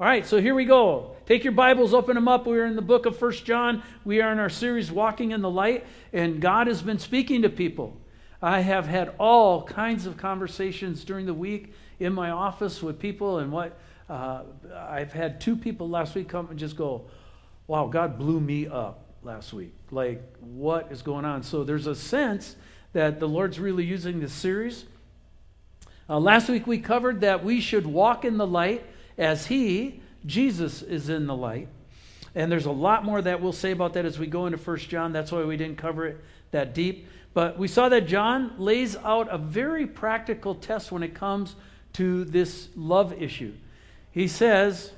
All right, so here we go. Take your Bibles, open them up. We're in the book of First John. We are in our series, Walking in the Light, and God has been speaking to people. I have had all kinds of conversations during the week in my office with people, and what uh, I've had two people last week come and just go, Wow, God blew me up last week. Like, what is going on? So there's a sense that the Lord's really using this series. Uh, last week we covered that we should walk in the light as He, Jesus, is in the light. And there's a lot more that we'll say about that as we go into First John. That's why we didn't cover it that deep. But we saw that John lays out a very practical test when it comes to this love issue. He says,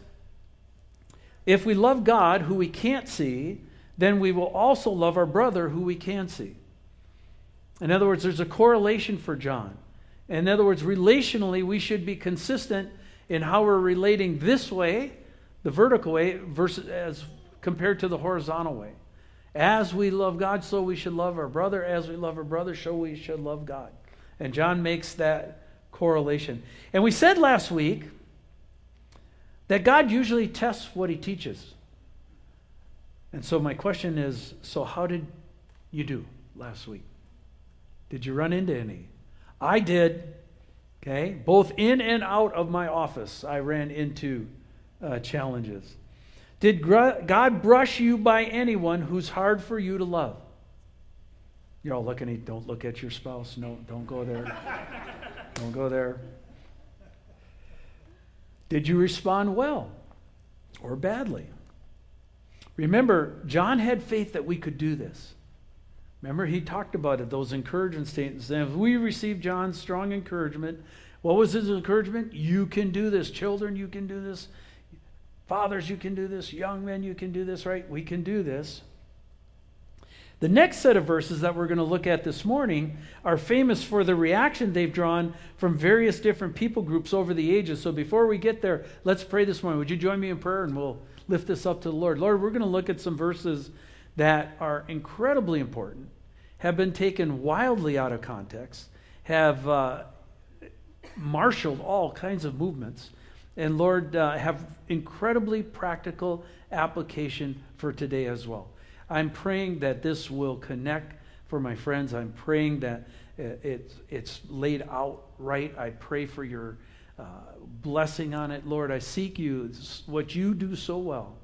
if we love God, who we can't see, then we will also love our brother, who we can see. In other words, there's a correlation for John. In other words, relationally, we should be consistent in how we're relating this way, the vertical way, versus as compared to the horizontal way. As we love God, so we should love our brother. As we love our brother, so we should love God. And John makes that correlation. And we said last week that God usually tests what he teaches. And so my question is so how did you do last week? Did you run into any? I did. Okay? Both in and out of my office, I ran into uh, challenges. Did God brush you by anyone who's hard for you to love? You're all looking at, don't look at your spouse. No, don't go there. don't go there. Did you respond well or badly? Remember, John had faith that we could do this. Remember, he talked about it, those encouragement statements. And if we receive John's strong encouragement, what was his encouragement? You can do this. Children, you can do this. Fathers, you can do this. Young men, you can do this, right? We can do this. The next set of verses that we're going to look at this morning are famous for the reaction they've drawn from various different people groups over the ages. So before we get there, let's pray this morning. Would you join me in prayer and we'll lift this up to the Lord? Lord, we're going to look at some verses that are incredibly important, have been taken wildly out of context, have uh, marshaled all kinds of movements, and Lord, uh, have incredibly practical application for today as well. I'm praying that this will connect for my friends. I'm praying that it's, it's laid out right. I pray for your uh, blessing on it. Lord, I seek you. What you do so well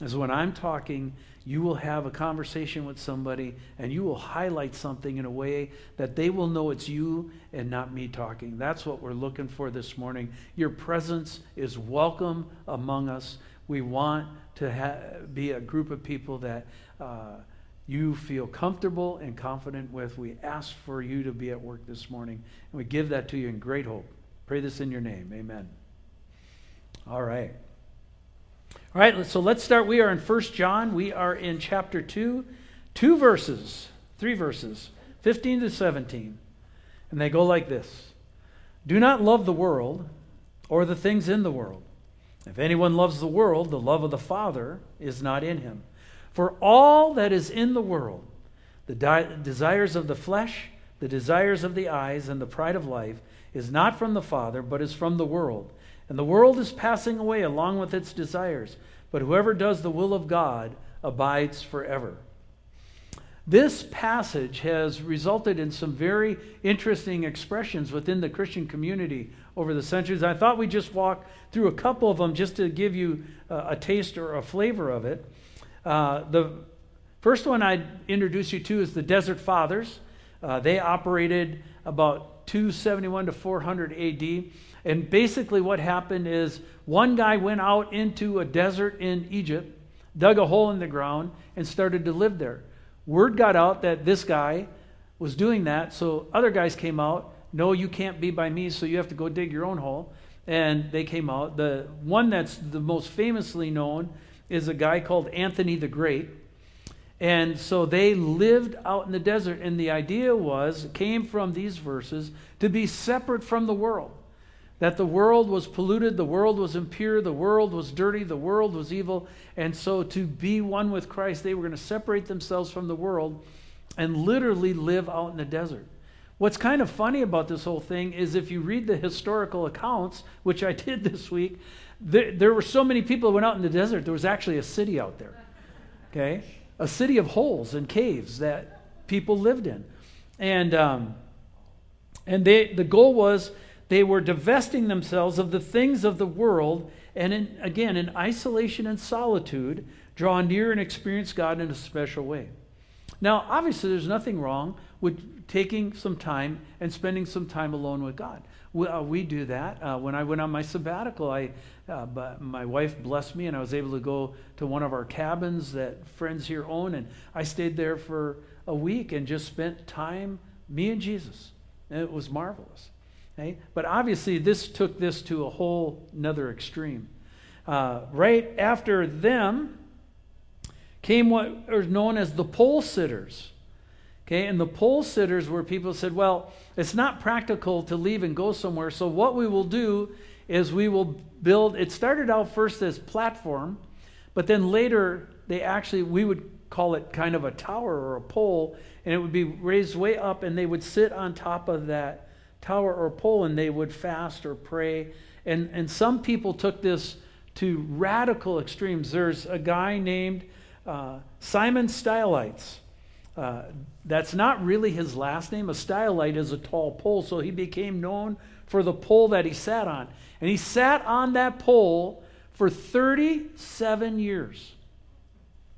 is when I'm talking, you will have a conversation with somebody and you will highlight something in a way that they will know it's you and not me talking. That's what we're looking for this morning. Your presence is welcome among us. We want to ha- be a group of people that uh, you feel comfortable and confident with. We ask for you to be at work this morning, and we give that to you in great hope. Pray this in your name. Amen. All right. All right, so let's start. We are in 1 John. We are in chapter 2, two verses, three verses, 15 to 17. And they go like this Do not love the world or the things in the world. If anyone loves the world, the love of the Father is not in him. For all that is in the world, the di- desires of the flesh, the desires of the eyes, and the pride of life, is not from the Father, but is from the world. And the world is passing away along with its desires, but whoever does the will of God abides forever. This passage has resulted in some very interesting expressions within the Christian community over the centuries. I thought we'd just walk through a couple of them just to give you a taste or a flavor of it. Uh, the first one I'd introduce you to is the Desert Fathers. Uh, they operated about 271 to 400 AD. And basically, what happened is one guy went out into a desert in Egypt, dug a hole in the ground, and started to live there. Word got out that this guy was doing that, so other guys came out. No, you can't be by me, so you have to go dig your own hole. And they came out. The one that's the most famously known is a guy called Anthony the Great. And so they lived out in the desert, and the idea was, came from these verses, to be separate from the world that the world was polluted, the world was impure, the world was dirty, the world was evil. And so, to be one with Christ, they were going to separate themselves from the world and literally live out in the desert. What's kind of funny about this whole thing is if you read the historical accounts, which I did this week, there, there were so many people who went out in the desert, there was actually a city out there. Okay? A city of holes and caves that people lived in. And, um, and they, the goal was they were divesting themselves of the things of the world and, in, again, in isolation and solitude, draw near and experience God in a special way. Now, obviously, there's nothing wrong with taking some time and spending some time alone with God. We, uh, we do that. Uh, when I went on my sabbatical, I, uh, my wife blessed me, and I was able to go to one of our cabins that friends here own, and I stayed there for a week and just spent time, me and Jesus. And it was marvelous. Okay? But obviously, this took this to a whole another extreme. Uh, right after them came what are known as the pole sitters. Okay, and the pole sitters were people said, well, it's not practical to leave and go somewhere, so what we will do is we will build. It started out first as platform, but then later they actually we would call it kind of a tower or a pole, and it would be raised way up, and they would sit on top of that tower or pole and they would fast or pray. And, and some people took this to radical extremes. There's a guy named uh, Simon Stylites. Uh, that's not really his last name. A stylite is a tall pole, so he became known for the pole that he sat on. And he sat on that pole for 37 years.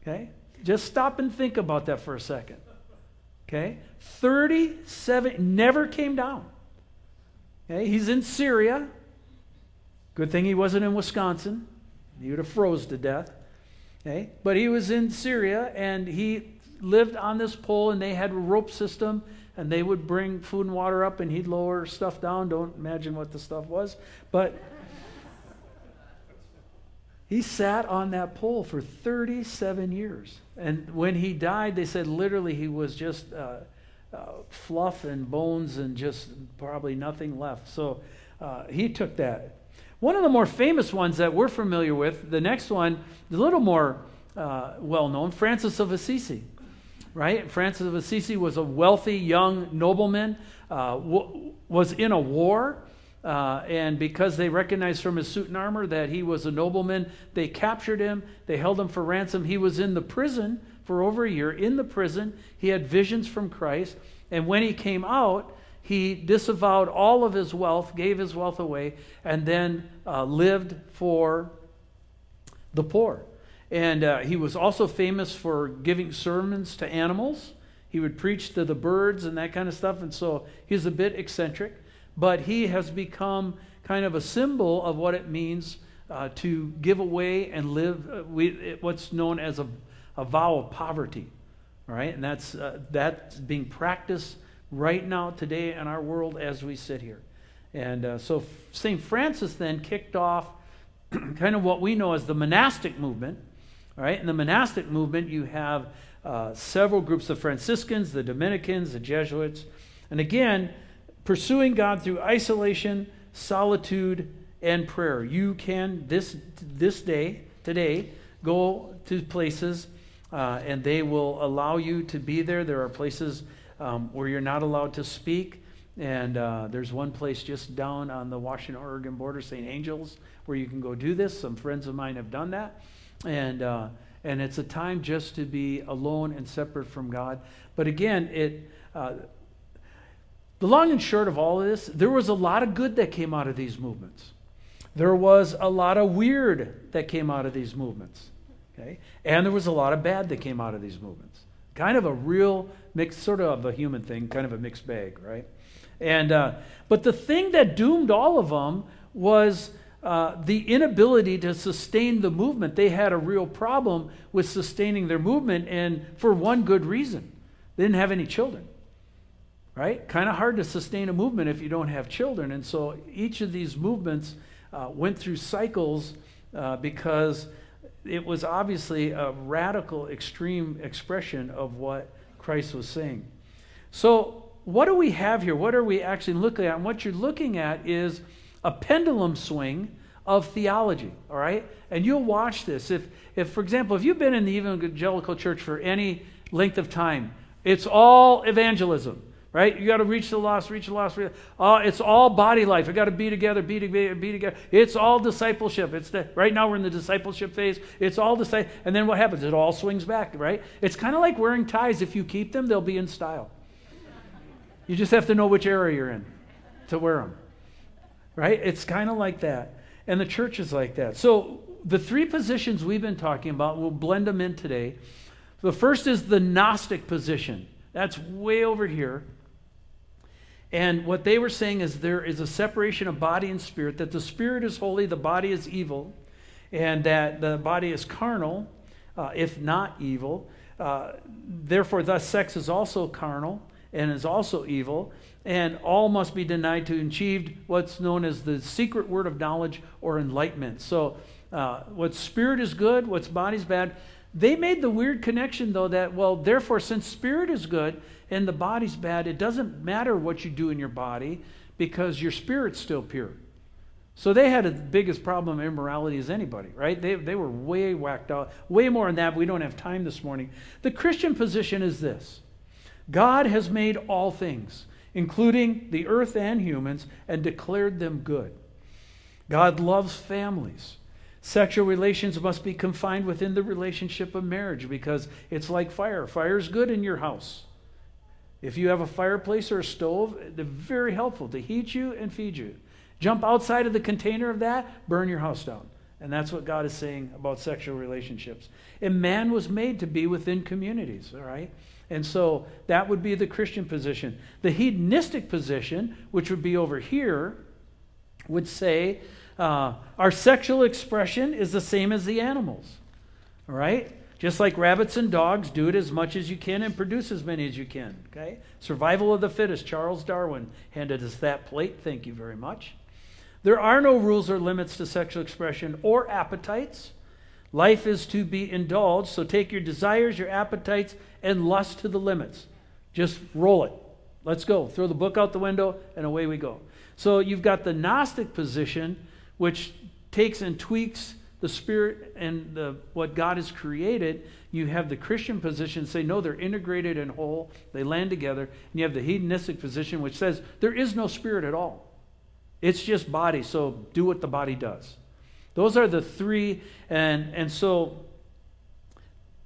Okay? Just stop and think about that for a second. Okay? 37, never came down. Okay, he's in Syria. Good thing he wasn't in Wisconsin. He would have froze to death. Okay, but he was in Syria and he lived on this pole and they had a rope system and they would bring food and water up and he'd lower stuff down. Don't imagine what the stuff was. But he sat on that pole for 37 years. And when he died, they said literally he was just uh, uh, fluff and bones and just probably nothing left. So uh, he took that. One of the more famous ones that we're familiar with, the next one, a little more uh, well known, Francis of Assisi. Right? Francis of Assisi was a wealthy young nobleman, uh, w- was in a war. Uh, and because they recognized from his suit and armor that he was a nobleman, they captured him. They held him for ransom. He was in the prison for over a year in the prison. He had visions from Christ. And when he came out, he disavowed all of his wealth, gave his wealth away, and then uh, lived for the poor. And uh, he was also famous for giving sermons to animals. He would preach to the birds and that kind of stuff. And so he's a bit eccentric, but he has become kind of a symbol of what it means uh, to give away and live uh, we, what's known as a a vow of poverty. All right, and that's uh, that's being practiced right now today in our world as we sit here. And uh, so St. Francis then kicked off kind of what we know as the monastic movement. All right, in the monastic movement, you have uh, several groups of Franciscans, the Dominicans, the Jesuits, and again, pursuing God through isolation, solitude, and prayer. You can this this day today go to places uh, and they will allow you to be there. There are places um, where you're not allowed to speak. And uh, there's one place just down on the Washington Oregon border, St. Angel's, where you can go do this. Some friends of mine have done that. And, uh, and it's a time just to be alone and separate from God. But again, it, uh, the long and short of all of this, there was a lot of good that came out of these movements. There was a lot of weird that came out of these movements. Okay? And there was a lot of bad that came out of these movements. Kind of a real mix, sort of a human thing, kind of a mixed bag, right? And uh, but the thing that doomed all of them was uh, the inability to sustain the movement. They had a real problem with sustaining their movement, and for one good reason, they didn't have any children. Right? Kind of hard to sustain a movement if you don't have children, and so each of these movements uh, went through cycles uh, because it was obviously a radical, extreme expression of what Christ was saying. So, what do we have here? What are we actually looking at? And what you're looking at is a pendulum swing of theology, all right? And you'll watch this. If, if for example, if you've been in the evangelical church for any length of time, it's all evangelism. right? You got to reach the lost, reach the lost. Uh, it's all body life. I got to be together, be together, be together. It's all discipleship. It's the, right now we're in the discipleship phase. It's all disciple. And then what happens? It all swings back, right? It's kind of like wearing ties. If you keep them, they'll be in style. You just have to know which area you're in to wear them, right? It's kind of like that. And the church is like that. So the three positions we've been talking about, we'll blend them in today. The first is the Gnostic position. That's way over here. And what they were saying is there is a separation of body and spirit, that the spirit is holy, the body is evil, and that the body is carnal, uh, if not evil. Uh, therefore, thus, sex is also carnal and is also evil, and all must be denied to achieve what's known as the secret word of knowledge or enlightenment. So, uh, spirit is good, what's body's bad. They made the weird connection, though, that, well, therefore, since spirit is good, and the body's bad, it doesn't matter what you do in your body because your spirit's still pure. So they had the biggest problem of immorality as anybody, right? They, they were way whacked out, way more than that. We don't have time this morning. The Christian position is this God has made all things, including the earth and humans, and declared them good. God loves families. Sexual relations must be confined within the relationship of marriage because it's like fire. Fire is good in your house. If you have a fireplace or a stove, they're very helpful to heat you and feed you. Jump outside of the container of that, burn your house down. And that's what God is saying about sexual relationships. And man was made to be within communities, all right? And so that would be the Christian position. The hedonistic position, which would be over here, would say uh, our sexual expression is the same as the animals, all right? Just like rabbits and dogs, do it as much as you can and produce as many as you can. Okay? Survival of the fittest. Charles Darwin handed us that plate. Thank you very much. There are no rules or limits to sexual expression or appetites. Life is to be indulged, so take your desires, your appetites, and lust to the limits. Just roll it. Let's go. Throw the book out the window, and away we go. So you've got the Gnostic position, which takes and tweaks the Spirit and the, what God has created, you have the Christian position say, no, they're integrated and whole, they land together. And you have the hedonistic position, which says there is no spirit at all. It's just body, so do what the body does. Those are the three, and, and so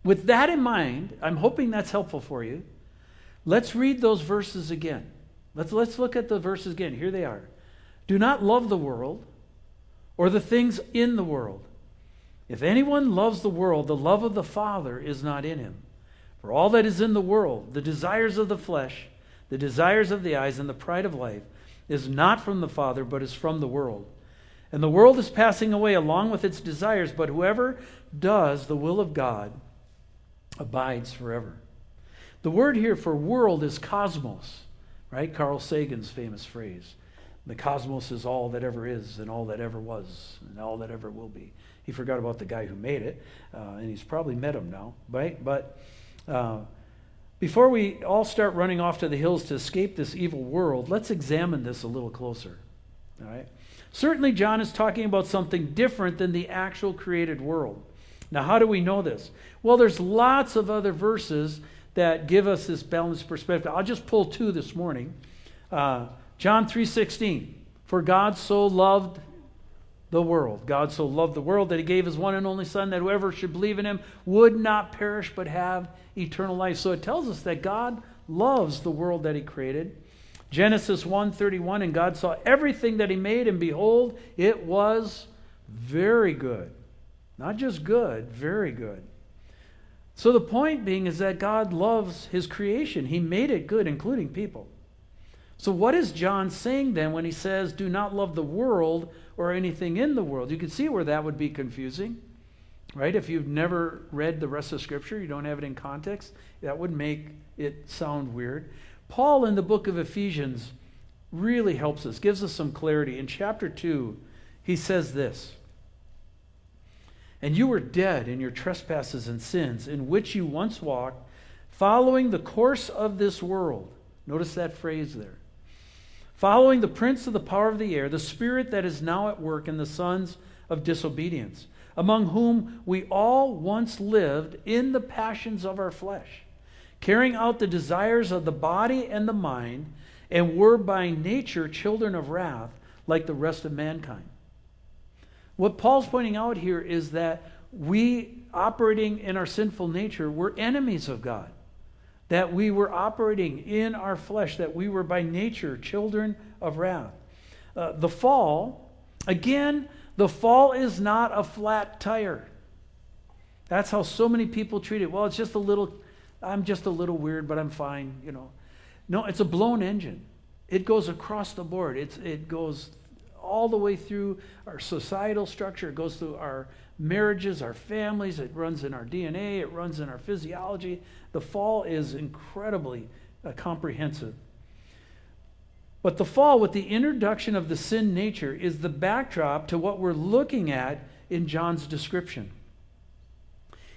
with that in mind, I'm hoping that's helpful for you. Let's read those verses again. Let's, let's look at the verses again. Here they are. Do not love the world or the things in the world. If anyone loves the world, the love of the Father is not in him. For all that is in the world, the desires of the flesh, the desires of the eyes, and the pride of life, is not from the Father, but is from the world. And the world is passing away along with its desires, but whoever does the will of God abides forever. The word here for world is cosmos, right? Carl Sagan's famous phrase. The cosmos is all that ever is, and all that ever was, and all that ever will be. He forgot about the guy who made it, uh, and he's probably met him now, right? But uh, before we all start running off to the hills to escape this evil world, let's examine this a little closer. All right? Certainly, John is talking about something different than the actual created world. Now, how do we know this? Well, there's lots of other verses that give us this balanced perspective. I'll just pull two this morning. Uh, John 3:16. For God so loved the world. God so loved the world that he gave his one and only Son, that whoever should believe in him would not perish but have eternal life. So it tells us that God loves the world that he created. Genesis 1:31 and God saw everything that he made and behold it was very good. Not just good, very good. So the point being is that God loves his creation. He made it good including people. So what is John saying then when he says do not love the world or anything in the world. You can see where that would be confusing, right? If you've never read the rest of Scripture, you don't have it in context, that would make it sound weird. Paul in the book of Ephesians really helps us, gives us some clarity. In chapter 2, he says this And you were dead in your trespasses and sins, in which you once walked, following the course of this world. Notice that phrase there following the prince of the power of the air, the spirit that is now at work in the sons of disobedience, among whom we all once lived in the passions of our flesh carrying out the desires of the body and the mind, and were by nature children of wrath, like the rest of mankind. What Paul's pointing out here is that we, operating in our sinful nature, were enemies of God. That we were operating in our flesh, that we were by nature children of wrath. Uh, the fall, again, the fall is not a flat tire. That's how so many people treat it. Well, it's just a little, I'm just a little weird, but I'm fine, you know. No, it's a blown engine. It goes across the board. It's, it goes all the way through our societal structure. It goes through our marriages, our families. It runs in our DNA. It runs in our physiology. The fall is incredibly uh, comprehensive. But the fall, with the introduction of the sin nature, is the backdrop to what we're looking at in John's description.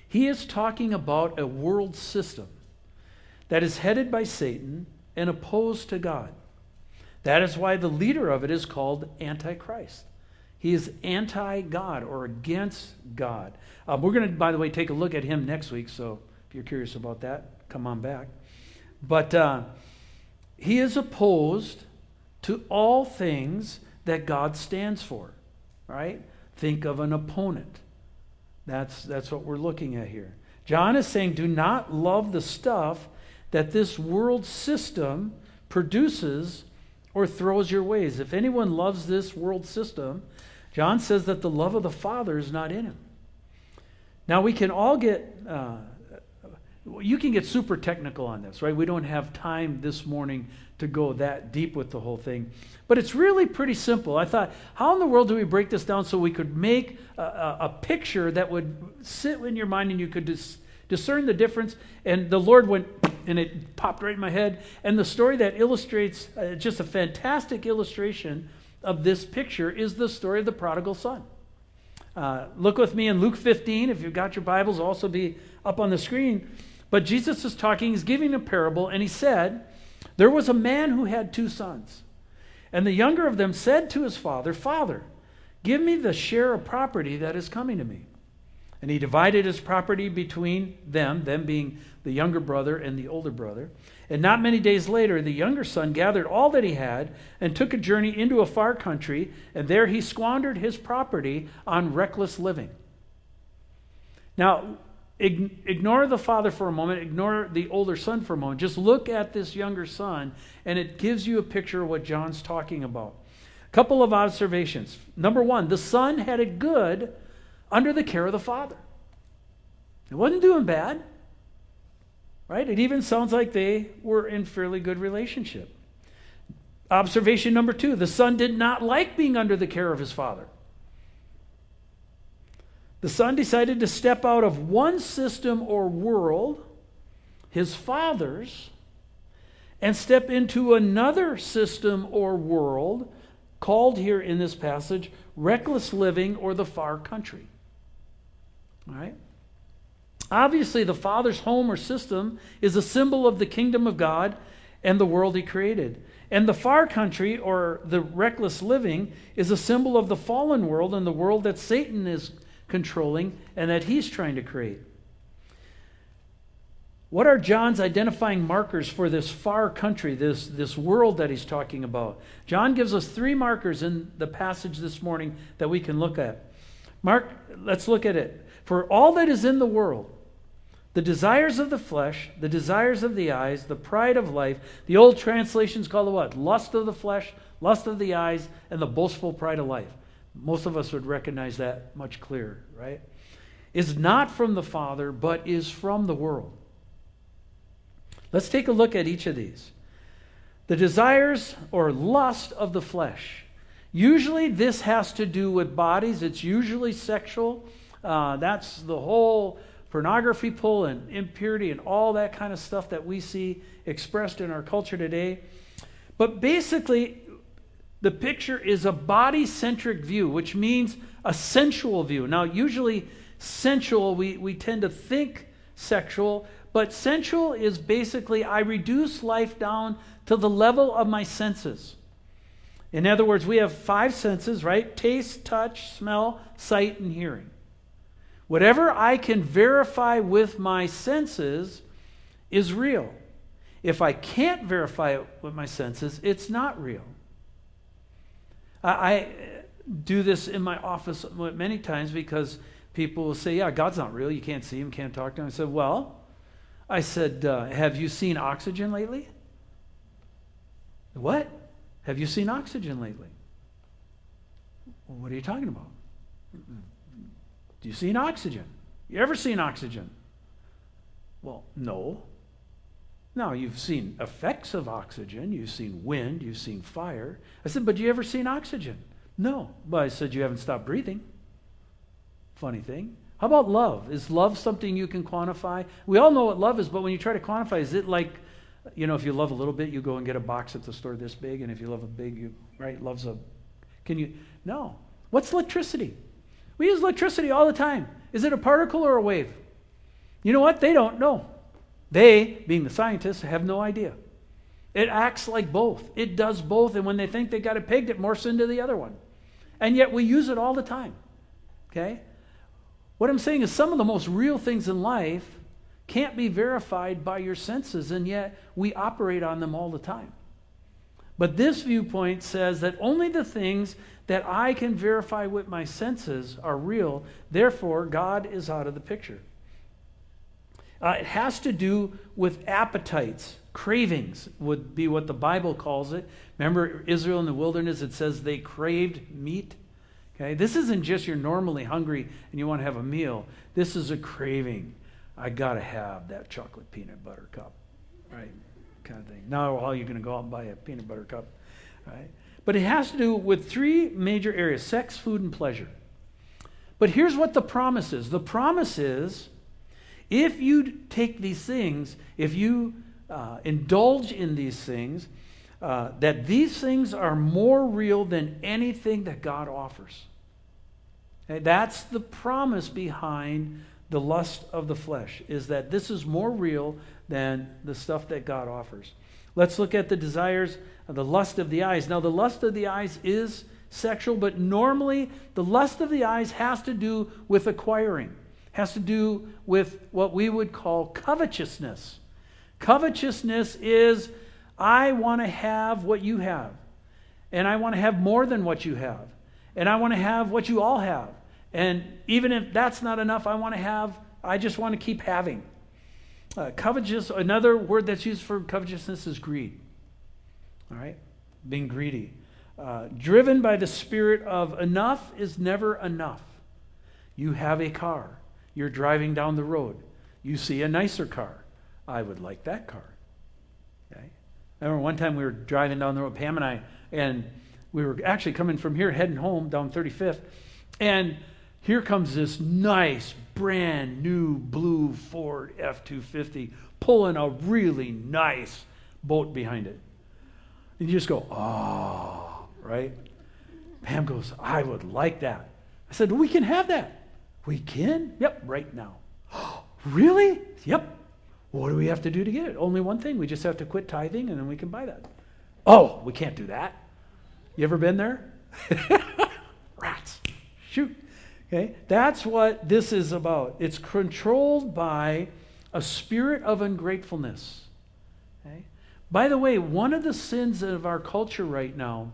He is talking about a world system that is headed by Satan and opposed to God. That is why the leader of it is called Antichrist. He is anti God or against God. Uh, we're going to, by the way, take a look at him next week, so if you're curious about that, come on back. But uh, he is opposed to all things that God stands for, right? Think of an opponent. That's, that's what we're looking at here. John is saying, do not love the stuff that this world system produces or throws your ways. If anyone loves this world system, John says that the love of the Father is not in him. Now, we can all get, uh, you can get super technical on this, right? We don't have time this morning to go that deep with the whole thing. But it's really pretty simple. I thought, how in the world do we break this down so we could make a, a, a picture that would sit in your mind and you could dis, discern the difference? And the Lord went, and it popped right in my head. And the story that illustrates, uh, just a fantastic illustration of this picture, is the story of the prodigal son. Uh, look with me in Luke 15. If you've got your Bibles, also be up on the screen. But Jesus is talking, he's giving a parable, and he said, There was a man who had two sons. And the younger of them said to his father, Father, give me the share of property that is coming to me. And he divided his property between them, them being the younger brother and the older brother. And not many days later, the younger son gathered all that he had and took a journey into a far country, and there he squandered his property on reckless living. Now, ignore the father for a moment, ignore the older son for a moment. Just look at this younger son, and it gives you a picture of what John's talking about. A couple of observations. Number one, the son had it good under the care of the father. It wasn't doing bad, right? It even sounds like they were in fairly good relationship. Observation number two the son did not like being under the care of his father. The son decided to step out of one system or world, his father's, and step into another system or world called here in this passage reckless living or the far country. All right? Obviously, the Father's home or system is a symbol of the kingdom of God and the world He created. And the far country or the reckless living is a symbol of the fallen world and the world that Satan is controlling and that he's trying to create. What are John's identifying markers for this far country, this, this world that he's talking about? John gives us three markers in the passage this morning that we can look at. Mark, let's look at it. For all that is in the world, the desires of the flesh, the desires of the eyes, the pride of life, the old translations call it what? Lust of the flesh, lust of the eyes, and the boastful pride of life. Most of us would recognize that much clearer, right? Is not from the Father, but is from the world. Let's take a look at each of these. The desires or lust of the flesh. Usually, this has to do with bodies, it's usually sexual. Uh, that's the whole pornography pull and impurity and all that kind of stuff that we see expressed in our culture today. But basically, the picture is a body centric view, which means a sensual view. Now, usually, sensual, we, we tend to think sexual, but sensual is basically I reduce life down to the level of my senses. In other words, we have five senses, right? Taste, touch, smell, sight, and hearing. Whatever I can verify with my senses is real. If I can't verify it with my senses, it's not real. I, I do this in my office many times because people will say, Yeah, God's not real. You can't see him, can't talk to him. I said, Well, I said, uh, Have you seen oxygen lately? What? Have you seen oxygen lately? What are you talking about? Do you see an oxygen? You ever seen oxygen? Well, no. Now, you've seen effects of oxygen, you've seen wind, you've seen fire. I said, but you ever seen oxygen? No. But I said, you haven't stopped breathing. Funny thing. How about love? Is love something you can quantify? We all know what love is, but when you try to quantify, is it like, you know, if you love a little bit, you go and get a box at the store this big, and if you love a big, you, right, love's a, can you, no. What's electricity? We use electricity all the time. Is it a particle or a wave? You know what? They don't know. They, being the scientists, have no idea. It acts like both. It does both, and when they think they got it pegged, it morphs into the other one. And yet we use it all the time. Okay? What I'm saying is some of the most real things in life can't be verified by your senses, and yet we operate on them all the time. But this viewpoint says that only the things that I can verify with my senses are real, therefore, God is out of the picture. Uh, it has to do with appetites. Cravings would be what the Bible calls it. Remember Israel in the wilderness, it says they craved meat. Okay, this isn't just you're normally hungry and you want to have a meal. This is a craving. I got to have that chocolate peanut butter cup, right? Kind of thing. Now, you're going to go out and buy a peanut butter cup, right? But it has to do with three major areas sex, food, and pleasure. But here's what the promise is the promise is if you take these things, if you uh, indulge in these things, uh, that these things are more real than anything that God offers. Okay? That's the promise behind the lust of the flesh, is that this is more real than the stuff that God offers. Let's look at the desires of the lust of the eyes. Now, the lust of the eyes is sexual, but normally the lust of the eyes has to do with acquiring has to do with what we would call covetousness. Covetousness is I want to have what you have, and I want to have more than what you have, and I want to have what you all have. And even if that's not enough, I want to have, I just want to keep having. Uh, covetous, another word that's used for covetousness is greed. All right? Being greedy. Uh, driven by the spirit of enough is never enough. You have a car. You're driving down the road. You see a nicer car. I would like that car. Okay? I remember one time we were driving down the road, Pam and I, and we were actually coming from here, heading home down 35th, and here comes this nice, brand new blue Ford F 250 pulling a really nice boat behind it. And you just go, oh, right? Pam goes, I would like that. I said, we can have that. We can? Yep, right now. really? Yep. What do we have to do to get it? Only one thing. We just have to quit tithing and then we can buy that. Oh, we can't do that. You ever been there? Rats. Shoot. Okay? That's what this is about. It's controlled by a spirit of ungratefulness. Okay? By the way, one of the sins of our culture right now,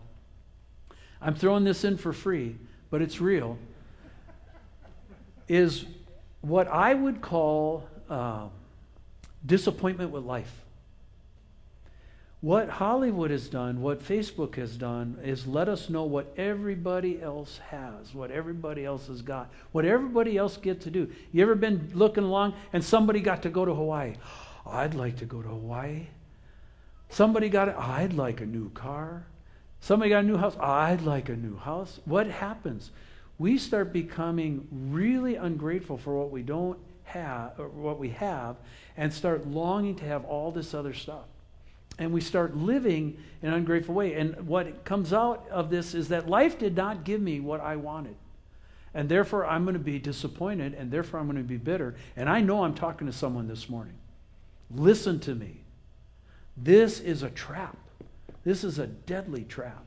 I'm throwing this in for free, but it's real is what I would call uh, disappointment with life. What Hollywood has done, what Facebook has done, is let us know what everybody else has, what everybody else has got, what everybody else gets to do. You ever been looking along and somebody got to go to Hawaii? I'd like to go to Hawaii. Somebody got. I'd like a new car. Somebody got a new house. I'd like a new house. What happens? We start becoming really ungrateful for what we don't have, or what we have, and start longing to have all this other stuff. And we start living in an ungrateful way. And what comes out of this is that life did not give me what I wanted. And therefore, I'm going to be disappointed, and therefore, I'm going to be bitter. And I know I'm talking to someone this morning. Listen to me. This is a trap. This is a deadly trap.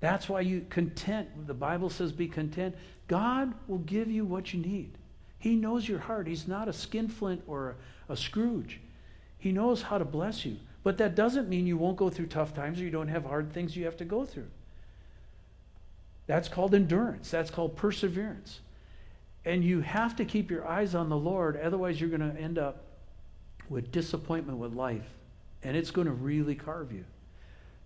That's why you content. The Bible says be content. God will give you what you need. He knows your heart. He's not a skinflint or a, a Scrooge. He He knows how to bless you. But that doesn't mean you won't go through tough times or you don't have hard things you have to go through. That's called endurance, that's called perseverance. And you have to keep your eyes on the Lord, otherwise, you're going to end up with disappointment with life. And it's going to really carve you.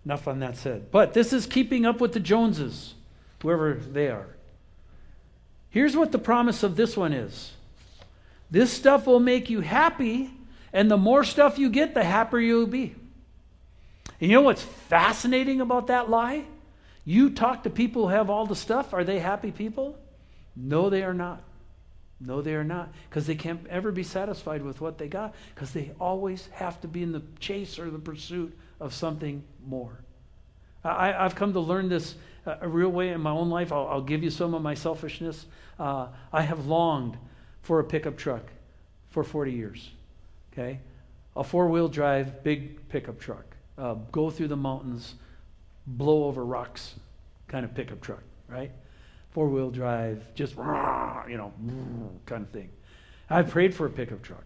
Enough on that said. But this is keeping up with the Joneses, whoever they are. Here's what the promise of this one is this stuff will make you happy, and the more stuff you get, the happier you'll be. And you know what's fascinating about that lie? You talk to people who have all the stuff, are they happy people? No, they are not. No, they are not. Because they can't ever be satisfied with what they got, because they always have to be in the chase or the pursuit of something more. I, have come to learn this uh, a real way in my own life. I'll, I'll give you some of my selfishness. Uh, I have longed for a pickup truck for 40 years. Okay? A four wheel drive, big pickup truck. Uh, go through the mountains, blow over rocks kind of pickup truck, right? Four wheel drive, just, you know, kind of thing. I prayed for a pickup truck.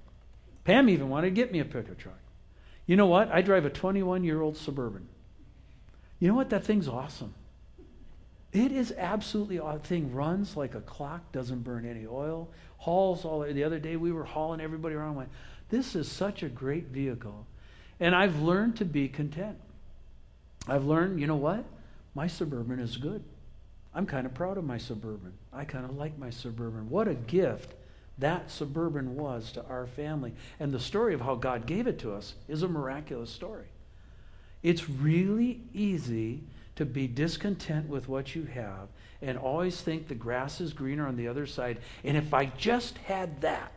Pam even wanted to get me a pickup truck. You know what? I drive a 21 year old Suburban. You know what? That thing's awesome. It is absolutely awesome. thing runs like a clock, doesn't burn any oil, hauls all the other day we were hauling everybody around. Went, this is such a great vehicle. And I've learned to be content. I've learned, you know what? My Suburban is good. I'm kind of proud of my Suburban. I kind of like my Suburban. What a gift that Suburban was to our family. And the story of how God gave it to us is a miraculous story. It's really easy to be discontent with what you have and always think the grass is greener on the other side. And if I just had that,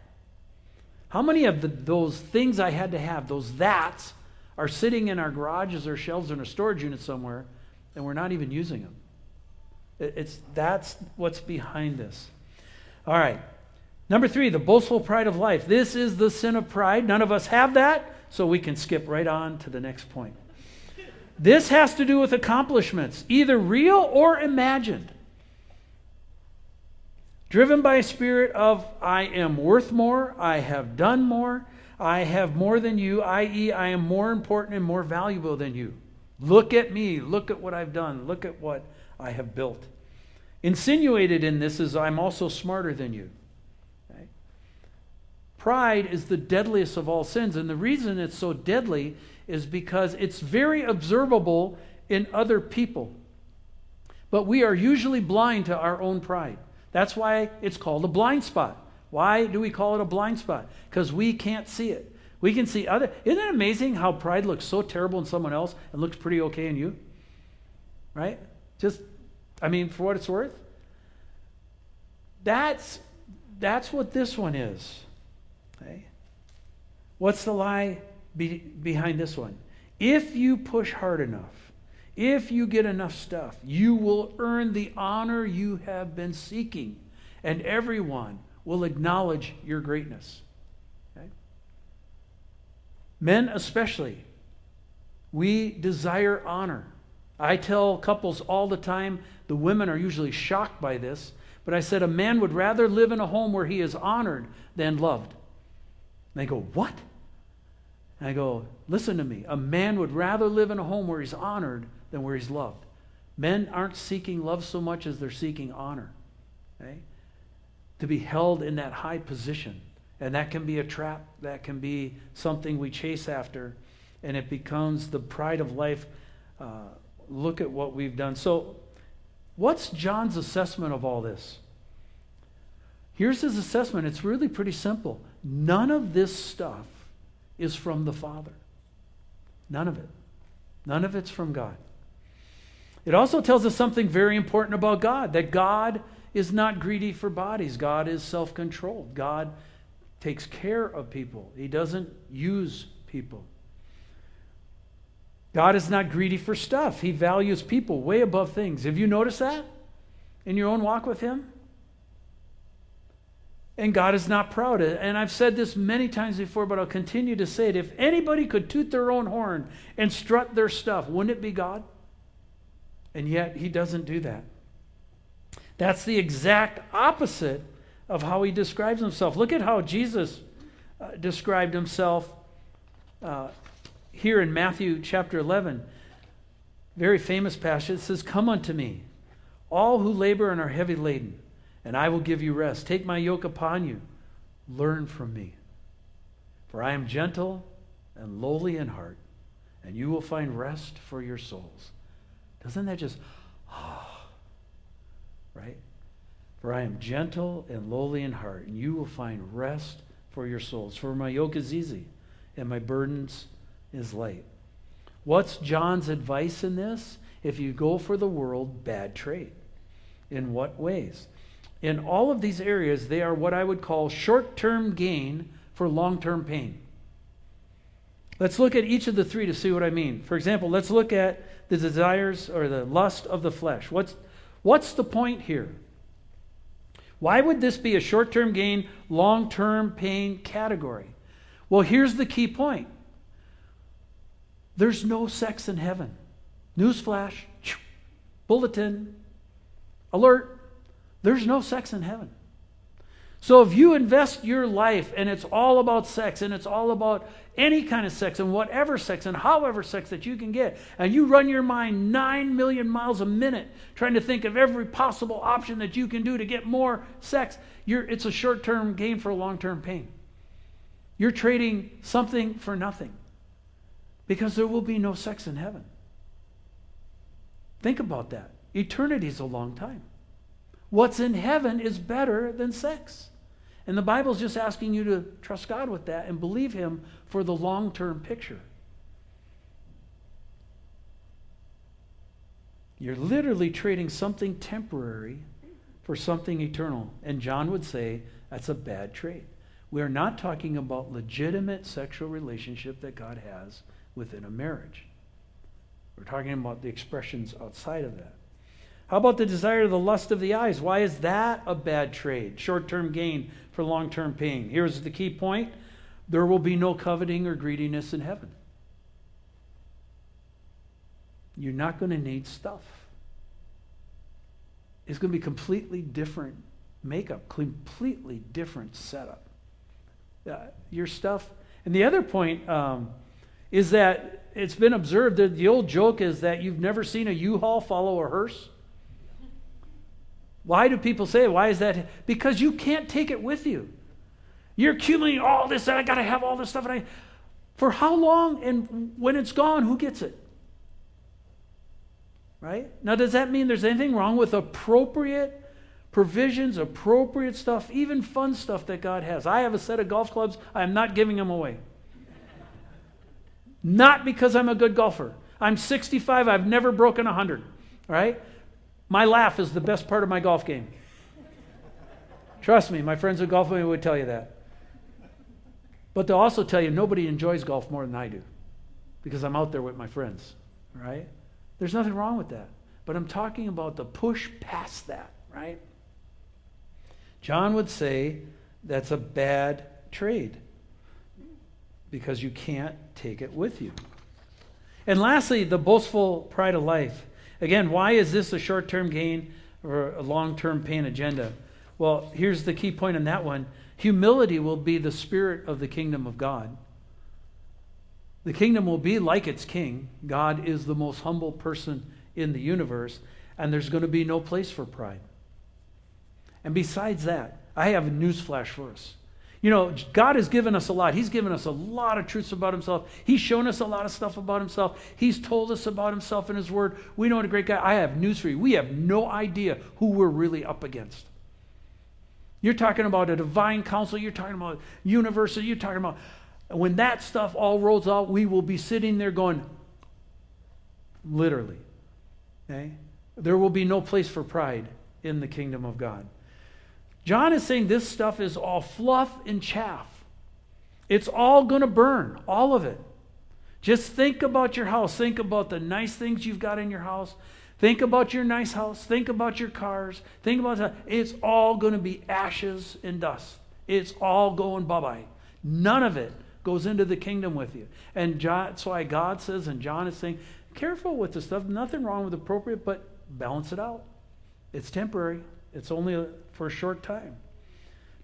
how many of the, those things I had to have, those that's, are sitting in our garages or shelves or in a storage unit somewhere, and we're not even using them? It's, that's what's behind this. All right. Number three, the boastful pride of life. This is the sin of pride. None of us have that, so we can skip right on to the next point. This has to do with accomplishments, either real or imagined. Driven by a spirit of, I am worth more, I have done more, I have more than you, i.e., I am more important and more valuable than you. Look at me, look at what I've done, look at what I have built. Insinuated in this is, I'm also smarter than you. Pride is the deadliest of all sins, and the reason it's so deadly is because it's very observable in other people. But we are usually blind to our own pride. That's why it's called a blind spot. Why do we call it a blind spot? Because we can't see it. We can see other. Isn't it amazing how pride looks so terrible in someone else and looks pretty okay in you? Right? Just, I mean, for what it's worth. That's that's what this one is. Okay? What's the lie be, behind this one? If you push hard enough, if you get enough stuff, you will earn the honor you have been seeking, and everyone will acknowledge your greatness. Okay? Men, especially, we desire honor. I tell couples all the time, the women are usually shocked by this, but I said a man would rather live in a home where he is honored than loved. They go, What? And I go, Listen to me. A man would rather live in a home where he's honored than where he's loved. Men aren't seeking love so much as they're seeking honor. Okay? To be held in that high position. And that can be a trap, that can be something we chase after, and it becomes the pride of life. Uh, look at what we've done. So, what's John's assessment of all this? Here's his assessment. It's really pretty simple. None of this stuff is from the Father. None of it. None of it's from God. It also tells us something very important about God that God is not greedy for bodies, God is self controlled. God takes care of people, He doesn't use people. God is not greedy for stuff. He values people way above things. Have you noticed that in your own walk with Him? And God is not proud. And I've said this many times before, but I'll continue to say it. If anybody could toot their own horn and strut their stuff, wouldn't it be God? And yet, He doesn't do that. That's the exact opposite of how He describes Himself. Look at how Jesus uh, described Himself uh, here in Matthew chapter 11, very famous passage, it says, Come unto me, all who labor and are heavy laden, and I will give you rest. Take my yoke upon you. Learn from me. For I am gentle and lowly in heart, and you will find rest for your souls. Doesn't that just, ah, right? For I am gentle and lowly in heart, and you will find rest for your souls. For my yoke is easy, and my burdens is light. What's John's advice in this? If you go for the world, bad trade. In what ways? In all of these areas, they are what I would call short term gain for long term pain. Let's look at each of the three to see what I mean. For example, let's look at the desires or the lust of the flesh. What's, what's the point here? Why would this be a short term gain, long term pain category? Well, here's the key point there's no sex in heaven. Newsflash, bulletin, alert. There's no sex in heaven. So if you invest your life and it's all about sex and it's all about any kind of sex and whatever sex and however sex that you can get, and you run your mind 9 million miles a minute trying to think of every possible option that you can do to get more sex, it's a short term gain for a long term pain. You're trading something for nothing because there will be no sex in heaven. Think about that. Eternity is a long time. What's in heaven is better than sex. And the Bible's just asking you to trust God with that and believe Him for the long term picture. You're literally trading something temporary for something eternal. And John would say that's a bad trade. We are not talking about legitimate sexual relationship that God has within a marriage. We're talking about the expressions outside of that. How about the desire of the lust of the eyes? Why is that a bad trade? Short term gain for long term pain. Here's the key point there will be no coveting or greediness in heaven. You're not going to need stuff. It's going to be completely different makeup, completely different setup. Uh, your stuff. And the other point um, is that it's been observed that the old joke is that you've never seen a U-Haul follow a hearse. Why do people say, why is that? Because you can't take it with you. You're accumulating all this, and I got to have all this stuff. And I, for how long? And when it's gone, who gets it? Right? Now, does that mean there's anything wrong with appropriate provisions, appropriate stuff, even fun stuff that God has? I have a set of golf clubs. I am not giving them away. Not because I'm a good golfer. I'm 65. I've never broken 100. Right? My laugh is the best part of my golf game. Trust me, my friends who golf would tell you that. But they'll also tell you nobody enjoys golf more than I do because I'm out there with my friends, right? There's nothing wrong with that. But I'm talking about the push past that, right? John would say that's a bad trade because you can't take it with you. And lastly, the boastful pride of life. Again, why is this a short term gain or a long term pain agenda? Well, here's the key point on that one humility will be the spirit of the kingdom of God. The kingdom will be like its king. God is the most humble person in the universe, and there's going to be no place for pride. And besides that, I have a news flash for us. You know, God has given us a lot. He's given us a lot of truths about Himself. He's shown us a lot of stuff about Himself. He's told us about Himself in His Word. We know what a great guy. I have news for you. We have no idea who we're really up against. You're talking about a divine council. You're talking about university. You're talking about when that stuff all rolls out, we will be sitting there going, literally. Okay? There will be no place for pride in the kingdom of God. John is saying this stuff is all fluff and chaff. It's all going to burn, all of it. Just think about your house. Think about the nice things you've got in your house. Think about your nice house. Think about your cars. Think about that. It's all going to be ashes and dust. It's all going bye bye. None of it goes into the kingdom with you. And John, that's why God says, and John is saying, careful with this stuff. Nothing wrong with appropriate, but balance it out. It's temporary. It's only for a short time.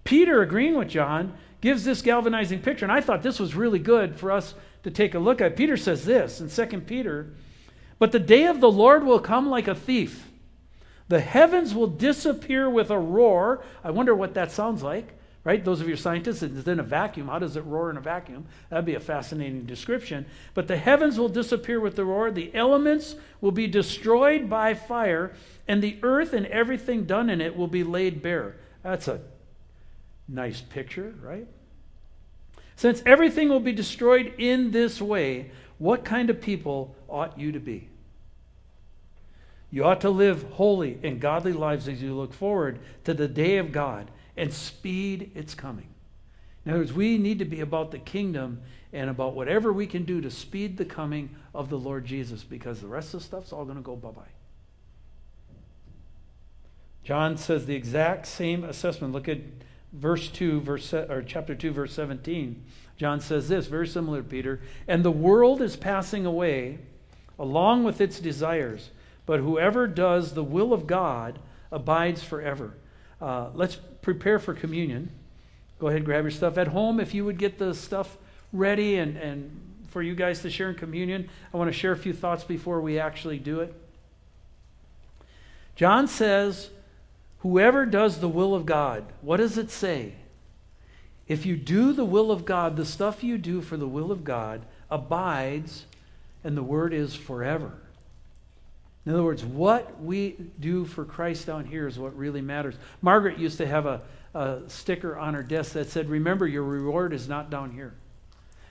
Peter, agreeing with John, gives this galvanizing picture. And I thought this was really good for us to take a look at. Peter says this in 2 Peter But the day of the Lord will come like a thief. The heavens will disappear with a roar. I wonder what that sounds like, right? Those of you scientists, it's in a vacuum. How does it roar in a vacuum? That'd be a fascinating description. But the heavens will disappear with the roar. The elements will be destroyed by fire, and the earth and everything done in it will be laid bare. That's a nice picture, right? Since everything will be destroyed in this way, what kind of people ought you to be? You ought to live holy and godly lives as you look forward to the day of God and speed its coming. In other words, we need to be about the kingdom and about whatever we can do to speed the coming of the Lord Jesus because the rest of the stuff's all going to go bye bye. John says the exact same assessment. Look at verse 2, verse, or chapter 2, verse 17. John says this, very similar to Peter. And the world is passing away along with its desires but whoever does the will of God abides forever. Uh, let's prepare for communion. Go ahead, grab your stuff at home. If you would get the stuff ready and, and for you guys to share in communion, I want to share a few thoughts before we actually do it. John says, Whoever does the will of God, what does it say? If you do the will of God, the stuff you do for the will of God abides, and the word is forever. In other words, what we do for Christ down here is what really matters. Margaret used to have a, a sticker on her desk that said, Remember, your reward is not down here.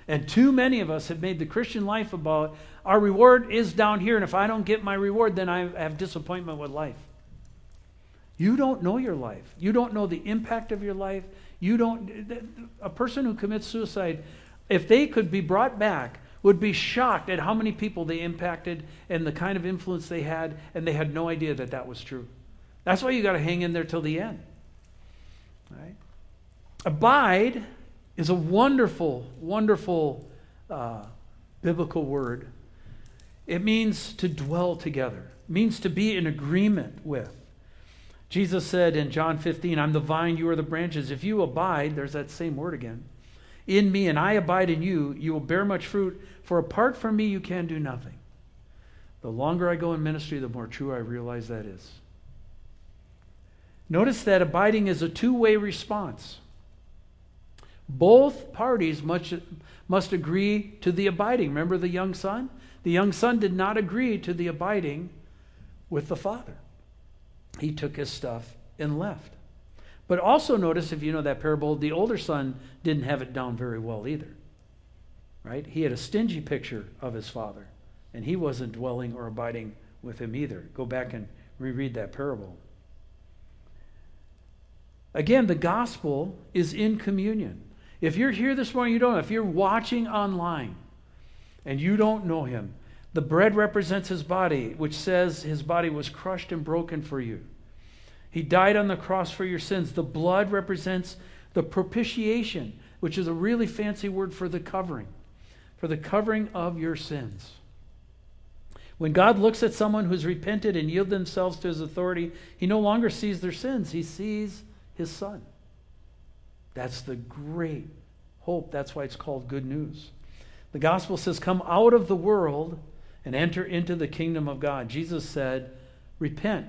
And too many of us have made the Christian life about our reward is down here, and if I don't get my reward, then I have disappointment with life. You don't know your life. You don't know the impact of your life. You don't. A person who commits suicide, if they could be brought back would be shocked at how many people they impacted and the kind of influence they had, and they had no idea that that was true. That's why you got to hang in there till the end. Right? Abide is a wonderful, wonderful uh, biblical word. It means to dwell together, it means to be in agreement with. Jesus said in John 15, I'm the vine, you are the branches. If you abide, there's that same word again, in me and I abide in you, you will bear much fruit, for apart from me, you can do nothing. The longer I go in ministry, the more true I realize that is. Notice that abiding is a two way response. Both parties must, must agree to the abiding. Remember the young son? The young son did not agree to the abiding with the father. He took his stuff and left. But also notice, if you know that parable, the older son didn't have it down very well either right? He had a stingy picture of his father, and he wasn't dwelling or abiding with him either. Go back and reread that parable. Again, the gospel is in communion. If you're here this morning, you don't know. If you're watching online and you don't know him, the bread represents his body, which says his body was crushed and broken for you. He died on the cross for your sins. The blood represents the propitiation, which is a really fancy word for the covering for the covering of your sins. When God looks at someone who's repented and yielded themselves to his authority, he no longer sees their sins, he sees his son. That's the great hope. That's why it's called good news. The gospel says, Come out of the world and enter into the kingdom of God. Jesus said, Repent,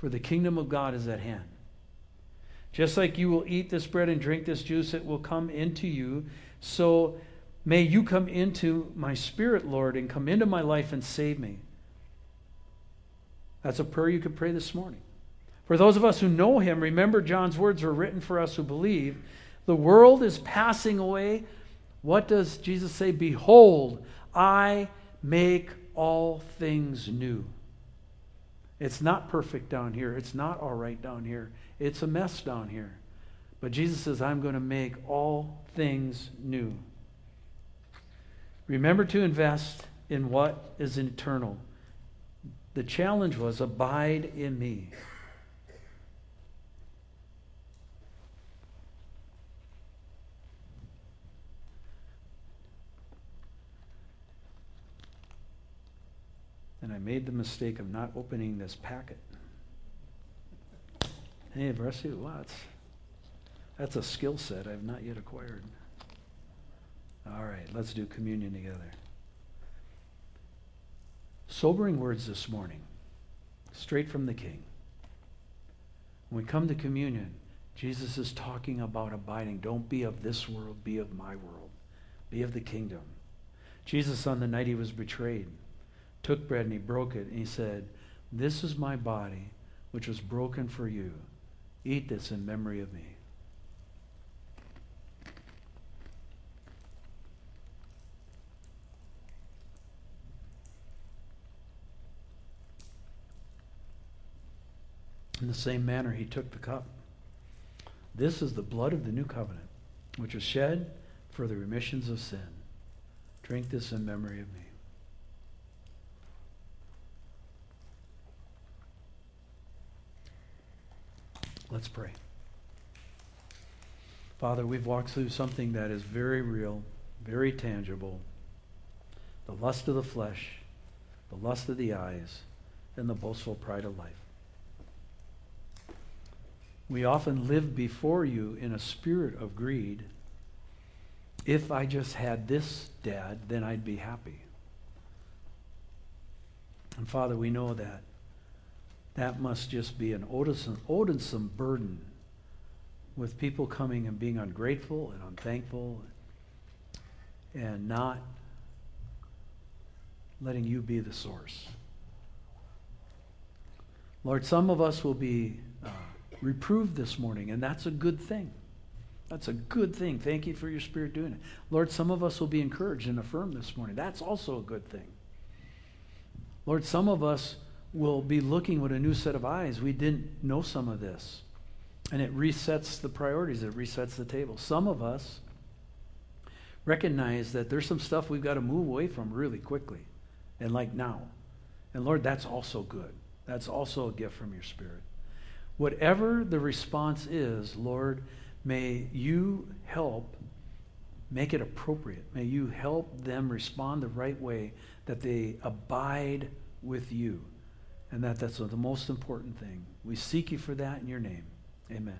for the kingdom of God is at hand. Just like you will eat this bread and drink this juice, it will come into you. So May you come into my spirit, Lord, and come into my life and save me. That's a prayer you could pray this morning. For those of us who know him, remember John's words were written for us who believe. The world is passing away. What does Jesus say? Behold, I make all things new. It's not perfect down here. It's not all right down here. It's a mess down here. But Jesus says, I'm going to make all things new. Remember to invest in what is eternal. The challenge was abide in me. And I made the mistake of not opening this packet. Hey, of you, that's, that's a skill set I've not yet acquired. All right, let's do communion together. Sobering words this morning, straight from the King. When we come to communion, Jesus is talking about abiding. Don't be of this world, be of my world, be of the kingdom. Jesus, on the night he was betrayed, took bread and he broke it and he said, This is my body, which was broken for you. Eat this in memory of me. In the same manner, he took the cup. This is the blood of the new covenant, which was shed for the remissions of sin. Drink this in memory of me. Let's pray. Father, we've walked through something that is very real, very tangible the lust of the flesh, the lust of the eyes, and the boastful pride of life. We often live before you in a spirit of greed. If I just had this, Dad, then I'd be happy. And Father, we know that that must just be an odensome burden with people coming and being ungrateful and unthankful and not letting you be the source. Lord, some of us will be uh, reproved this morning, and that's a good thing. That's a good thing. Thank you for your spirit doing it. Lord, some of us will be encouraged and affirmed this morning. That's also a good thing. Lord, some of us will be looking with a new set of eyes. We didn't know some of this. And it resets the priorities, it resets the table. Some of us recognize that there's some stuff we've got to move away from really quickly and like now. And Lord, that's also good. That's also a gift from your Spirit. Whatever the response is, Lord, may you help make it appropriate. May you help them respond the right way that they abide with you and that that's the most important thing. We seek you for that in your name. Amen.